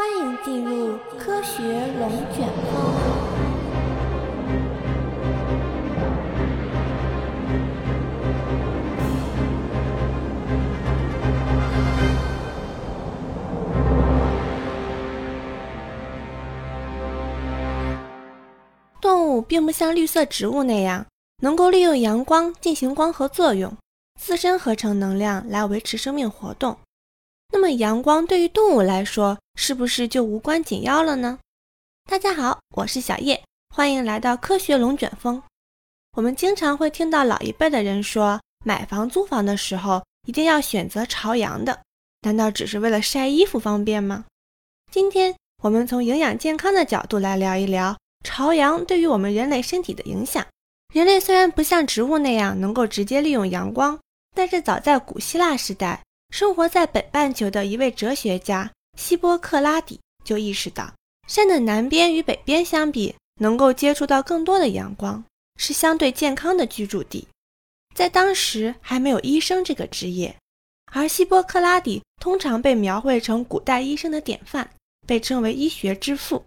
欢迎进入科学龙卷风。动物并不像绿色植物那样，能够利用阳光进行光合作用，自身合成能量来维持生命活动。那么，阳光对于动物来说，是不是就无关紧要了呢？大家好，我是小叶，欢迎来到科学龙卷风。我们经常会听到老一辈的人说，买房租房的时候一定要选择朝阳的，难道只是为了晒衣服方便吗？今天我们从营养健康的角度来聊一聊朝阳对于我们人类身体的影响。人类虽然不像植物那样能够直接利用阳光，但是早在古希腊时代。生活在北半球的一位哲学家希波克拉底就意识到，山的南边与北边相比，能够接触到更多的阳光，是相对健康的居住地。在当时还没有医生这个职业，而希波克拉底通常被描绘成古代医生的典范，被称为医学之父。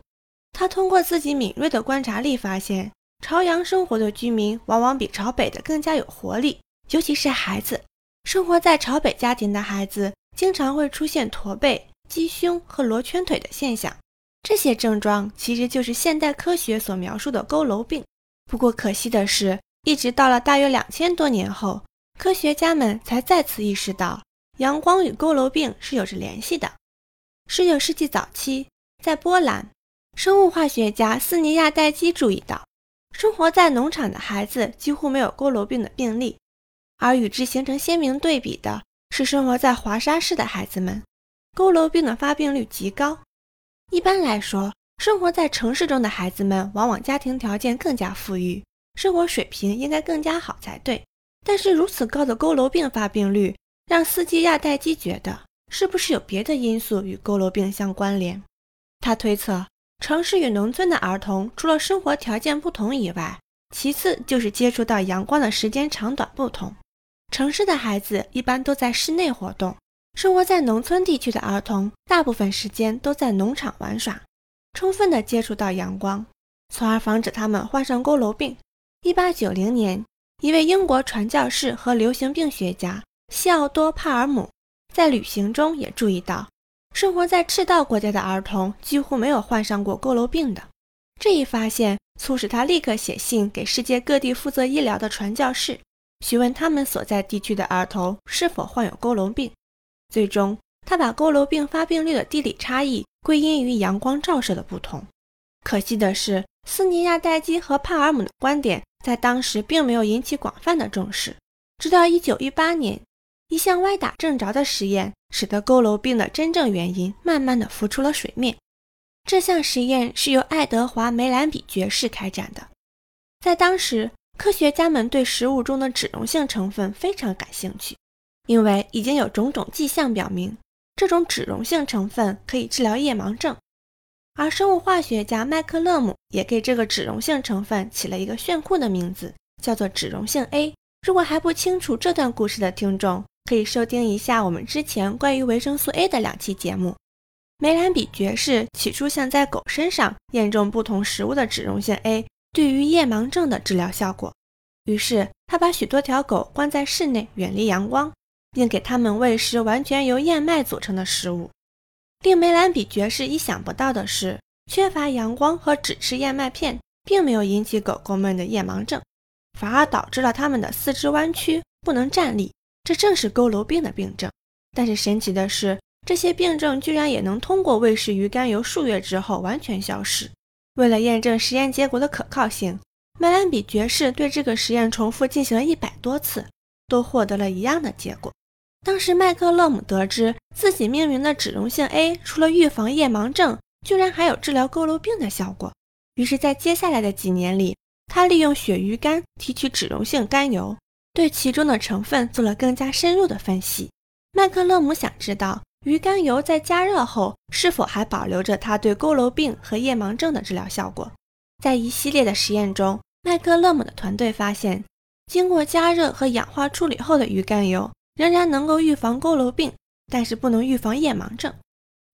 他通过自己敏锐的观察力发现，朝阳生活的居民往往比朝北的更加有活力，尤其是孩子。生活在朝北家庭的孩子经常会出现驼背、鸡胸和罗圈腿的现象，这些症状其实就是现代科学所描述的佝偻病。不过可惜的是，一直到了大约两千多年后，科学家们才再次意识到阳光与佝偻病是有着联系的。十九世纪早期，在波兰，生物化学家斯尼亚代基注意到，生活在农场的孩子几乎没有佝偻病的病例。而与之形成鲜明对比的是，生活在华沙市的孩子们，佝偻病的发病率极高。一般来说，生活在城市中的孩子们往往家庭条件更加富裕，生活水平应该更加好才对。但是，如此高的佝偻病发病率，让斯基亚代基觉得，是不是有别的因素与佝偻病相关联？他推测，城市与农村的儿童除了生活条件不同以外，其次就是接触到阳光的时间长短不同。城市的孩子一般都在室内活动，生活在农村地区的儿童大部分时间都在农场玩耍，充分的接触到阳光，从而防止他们患上佝偻病。一八九零年，一位英国传教士和流行病学家西奥多·帕尔姆在旅行中也注意到，生活在赤道国家的儿童几乎没有患上过佝偻病的。这一发现促使他立刻写信给世界各地负责医疗的传教士。询问他们所在地区的儿童是否患有佝偻病，最终他把佝偻病发病率的地理差异归因于阳光照射的不同。可惜的是，斯尼亚代基和帕尔姆的观点在当时并没有引起广泛的重视。直到1918年，一项歪打正着的实验使得佝偻病的真正原因慢慢的浮出了水面。这项实验是由爱德华梅兰比爵士开展的，在当时。科学家们对食物中的脂溶性成分非常感兴趣，因为已经有种种迹象表明，这种脂溶性成分可以治疗夜盲症。而生物化学家麦克勒姆也给这个脂溶性成分起了一个炫酷的名字，叫做脂溶性 A。如果还不清楚这段故事的听众，可以收听一下我们之前关于维生素 A 的两期节目。梅兰比爵士起初想在狗身上验证不同食物的脂溶性 A。对于夜盲症的治疗效果，于是他把许多条狗关在室内，远离阳光，并给它们喂食完全由燕麦组成的食物。令梅兰比爵士意想不到的是，缺乏阳光和只吃燕麦片，并没有引起狗狗们的夜盲症，反而导致了它们的四肢弯曲，不能站立。这正是佝偻病的病症。但是神奇的是，这些病症居然也能通过喂食鱼肝油数月之后完全消失。为了验证实验结果的可靠性，麦兰比爵士对这个实验重复进行了一百多次，都获得了一样的结果。当时麦克勒姆得知自己命名的脂溶性 A 除了预防夜盲症，居然还有治疗佝偻病的效果。于是，在接下来的几年里，他利用鳕鱼肝提取脂溶性甘油，对其中的成分做了更加深入的分析。麦克勒姆想知道。鱼肝油在加热后是否还保留着它对佝偻病和夜盲症的治疗效果？在一系列的实验中，麦克勒姆的团队发现，经过加热和氧化处理后的鱼肝油仍然能够预防佝偻病，但是不能预防夜盲症。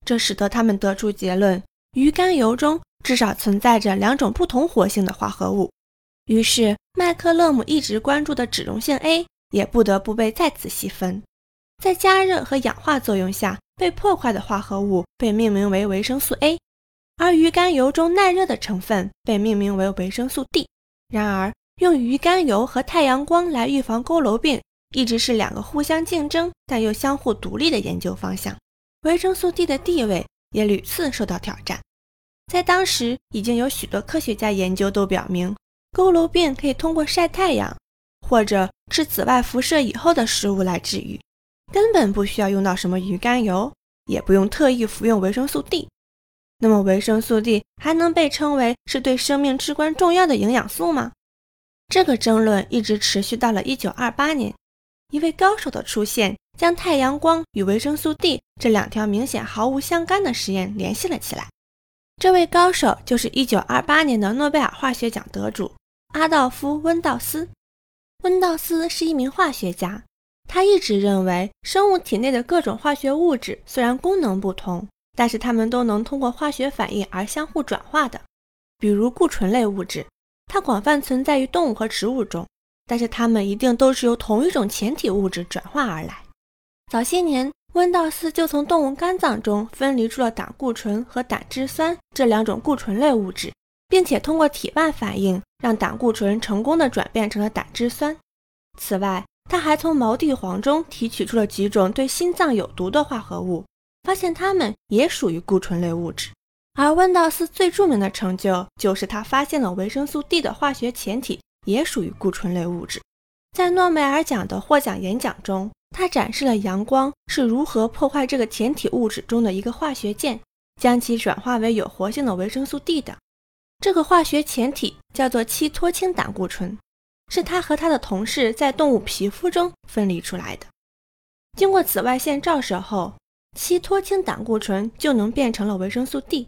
这使得他们得出结论：鱼肝油中至少存在着两种不同活性的化合物。于是，麦克勒姆一直关注的脂溶性 A 也不得不被再次细分。在加热和氧化作用下被破坏的化合物被命名为维生素 A，而鱼肝油中耐热的成分被命名为维生素 D。然而，用鱼肝油和太阳光来预防佝偻病，一直是两个互相竞争但又相互独立的研究方向。维生素 D 的地位也屡次受到挑战。在当时，已经有许多科学家研究都表明。佝偻病可以通过晒太阳或者吃紫外辐射以后的食物来治愈，根本不需要用到什么鱼肝油，也不用特意服用维生素 D。那么，维生素 D 还能被称为是对生命至关重要的营养素吗？这个争论一直持续到了1928年，一位高手的出现将太阳光与维生素 D 这两条明显毫无相干的实验联系了起来。这位高手就是1928年的诺贝尔化学奖得主。阿道夫·温道斯，温道斯是一名化学家。他一直认为，生物体内的各种化学物质虽然功能不同，但是它们都能通过化学反应而相互转化的。比如固醇类物质，它广泛存在于动物和植物中，但是它们一定都是由同一种前体物质转化而来。早些年，温道斯就从动物肝脏中分离出了胆固醇和胆汁酸这两种固醇类物质。并且通过体外反应，让胆固醇成功的转变成了胆汁酸。此外，他还从毛地黄中提取出了几种对心脏有毒的化合物，发现它们也属于固醇类物质。而温道斯最著名的成就就是他发现了维生素 D 的化学前体也属于固醇类物质。在诺贝尔奖的获奖演讲中，他展示了阳光是如何破坏这个前体物质中的一个化学键，将其转化为有活性的维生素 D 的。这个化学前体叫做七脱氢胆固醇，是他和他的同事在动物皮肤中分离出来的。经过紫外线照射后，七脱氢胆固醇就能变成了维生素 D。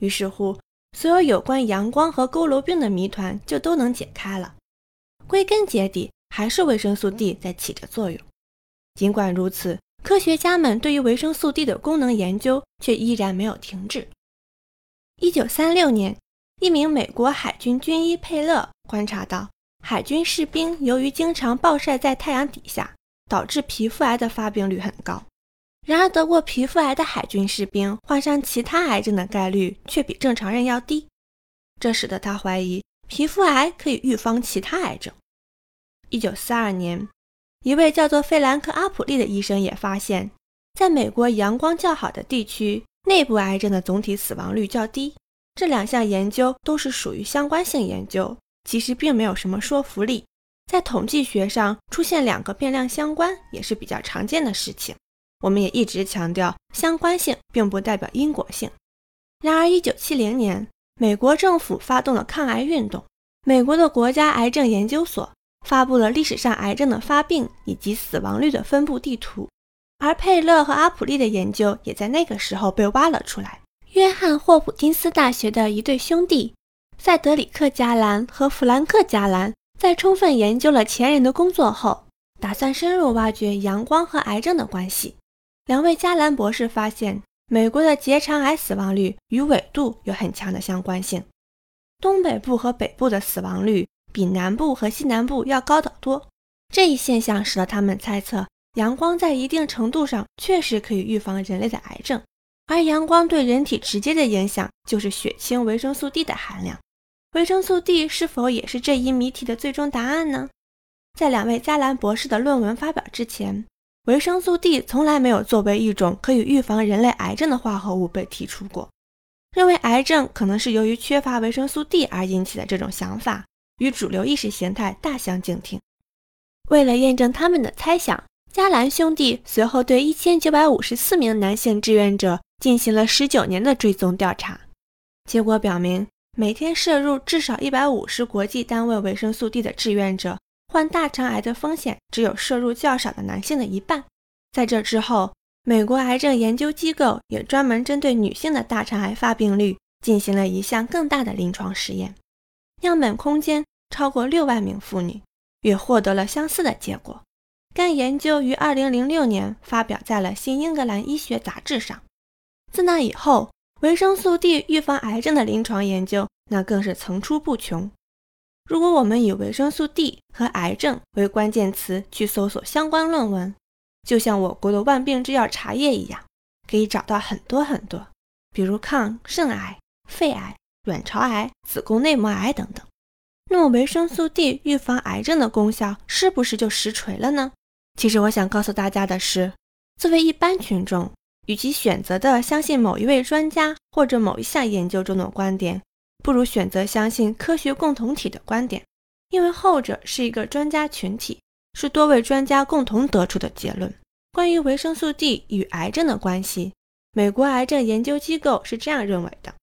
于是乎，所有有关阳光和佝偻病的谜团就都能解开了。归根结底，还是维生素 D 在起着作用。尽管如此，科学家们对于维生素 D 的功能研究却依然没有停止。一九三六年。一名美国海军军医佩勒观察到，海军士兵由于经常暴晒在太阳底下，导致皮肤癌的发病率很高。然而，得过皮肤癌的海军士兵患上其他癌症的概率却比正常人要低。这使得他怀疑皮肤癌可以预防其他癌症。一九四二年，一位叫做费兰克·阿普利的医生也发现，在美国阳光较好的地区，内部癌症的总体死亡率较低。这两项研究都是属于相关性研究，其实并没有什么说服力。在统计学上，出现两个变量相关也是比较常见的事情。我们也一直强调，相关性并不代表因果性。然而，1970年，美国政府发动了抗癌运动，美国的国家癌症研究所发布了历史上癌症的发病以及死亡率的分布地图，而佩勒和阿普利的研究也在那个时候被挖了出来。约翰霍普金斯大学的一对兄弟，塞德里克·加兰和弗兰克·加兰，在充分研究了前人的工作后，打算深入挖掘阳光和癌症的关系。两位加兰博士发现，美国的结肠癌死亡率与纬度有很强的相关性，东北部和北部的死亡率比南部和西南部要高得多。这一现象使得他们猜测，阳光在一定程度上确实可以预防人类的癌症。而阳光对人体直接的影响就是血清维生素 D 的含量。维生素 D 是否也是这一谜题的最终答案呢？在两位加兰博士的论文发表之前，维生素 D 从来没有作为一种可以预防人类癌症的化合物被提出过。认为癌症可能是由于缺乏维生素 D 而引起的这种想法，与主流意识形态大相径庭。为了验证他们的猜想，加兰兄弟随后对一千九百五十四名男性志愿者。进行了十九年的追踪调查，结果表明，每天摄入至少一百五十国际单位维生素 D 的志愿者，患大肠癌的风险只有摄入较少的男性的一半。在这之后，美国癌症研究机构也专门针对女性的大肠癌发病率进行了一项更大的临床实验，样本空间超过六万名妇女，也获得了相似的结果。该研究于二零零六年发表在了《新英格兰医学杂志》上。自那以后，维生素 D 预防癌症的临床研究那更是层出不穷。如果我们以维生素 D 和癌症为关键词去搜索相关论文，就像我国的万病之药茶叶一样，可以找到很多很多，比如抗肾癌、肺癌、卵巢癌、子宫内膜癌等等。那么维生素 D 预防癌症的功效是不是就实锤了呢？其实我想告诉大家的是，作为一般群众，与其选择的相信某一位专家或者某一项研究中的观点。不如选择相信科学共同体的观点，因为后者是一个专家群体，是多位专家共同得出的结论。关于维生素 D 与癌症的关系，美国癌症研究机构是这样认为的：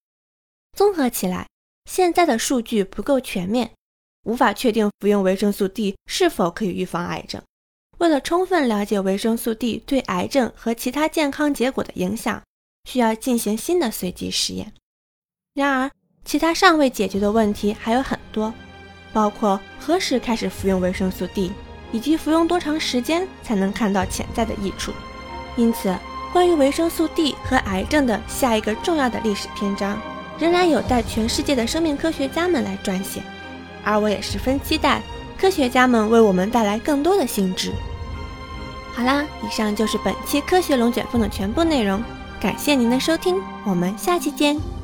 综合起来，现在的数据不够全面，无法确定服用维生素 D 是否可以预防癌症。为了充分了解维生素 D 对癌症和其他健康结果的影响，需要进行新的随机实验。然而，其他尚未解决的问题还有很多，包括何时开始服用维生素 D，以及服用多长时间才能看到潜在的益处。因此，关于维生素 D 和癌症的下一个重要的历史篇章，仍然有待全世界的生命科学家们来撰写。而我也十分期待科学家们为我们带来更多的新知。好啦，以上就是本期科学龙卷风的全部内容，感谢您的收听，我们下期见。